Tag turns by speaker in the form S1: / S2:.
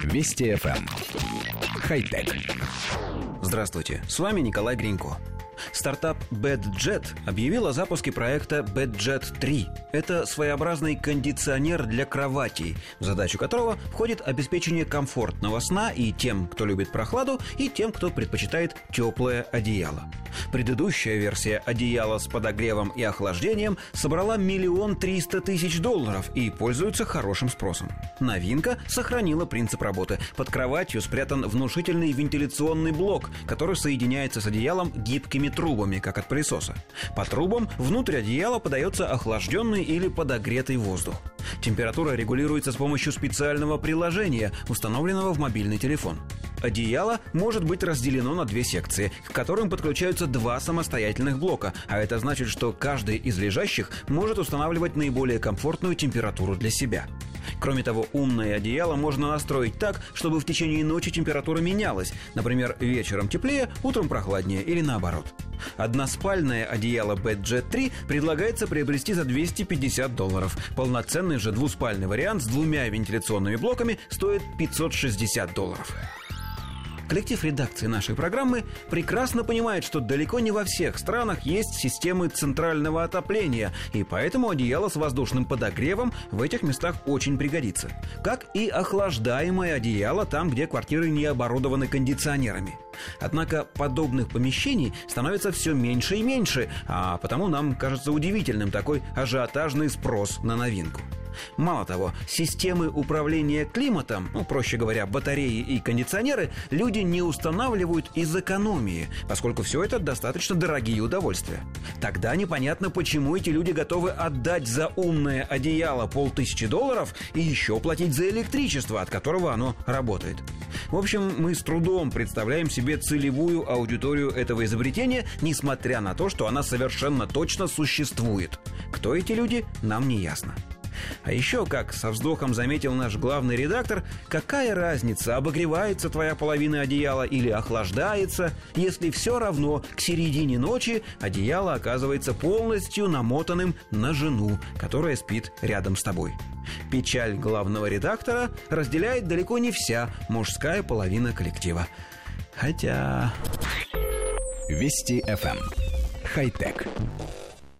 S1: Вести FM. Эм. Хай-тек.
S2: Здравствуйте, с вами Николай Гринько. Стартап BadJet объявил о запуске проекта BadJet 3. Это своеобразный кондиционер для кроватей, в задачу которого входит обеспечение комфортного сна и тем, кто любит прохладу, и тем, кто предпочитает теплое одеяло. Предыдущая версия одеяла с подогревом и охлаждением собрала миллион триста тысяч долларов и пользуется хорошим спросом. Новинка сохранила принцип работы. Под кроватью спрятан внушительный вентиляционный блок, который соединяется с одеялом гибкими трубами, как от пылесоса. По трубам внутрь одеяла подается охлажденный или подогретый воздух. Температура регулируется с помощью специального приложения, установленного в мобильный телефон. Одеяло может быть разделено на две секции, к которым подключаются два самостоятельных блока, а это значит, что каждый из лежащих может устанавливать наиболее комфортную температуру для себя. Кроме того, умное одеяло можно настроить так, чтобы в течение ночи температура менялась, например, вечером теплее, утром прохладнее или наоборот. Односпальное одеяло Bedjet 3 предлагается приобрести за 250 долларов. Полноценный же двуспальный вариант с двумя вентиляционными блоками стоит 560 долларов. Коллектив редакции нашей программы прекрасно понимает, что далеко не во всех странах есть системы центрального отопления, и поэтому одеяло с воздушным подогревом в этих местах очень пригодится. Как и охлаждаемое одеяло там, где квартиры не оборудованы кондиционерами. Однако подобных помещений становится все меньше и меньше, а потому нам кажется удивительным такой ажиотажный спрос на новинку. Мало того, системы управления климатом, ну, проще говоря, батареи и кондиционеры, люди не устанавливают из экономии, поскольку все это достаточно дорогие удовольствия. Тогда непонятно, почему эти люди готовы отдать за умное одеяло полтысячи долларов и еще платить за электричество, от которого оно работает. В общем, мы с трудом представляем себе целевую аудиторию этого изобретения, несмотря на то, что она совершенно точно существует. Кто эти люди, нам не ясно. А еще, как со вздохом заметил наш главный редактор, какая разница, обогревается твоя половина одеяла или охлаждается, если все равно к середине ночи одеяло оказывается полностью намотанным на жену, которая спит рядом с тобой. Печаль главного редактора разделяет далеко не вся мужская половина коллектива. Хотя...
S1: Вести FM. Эм. Хай-тек.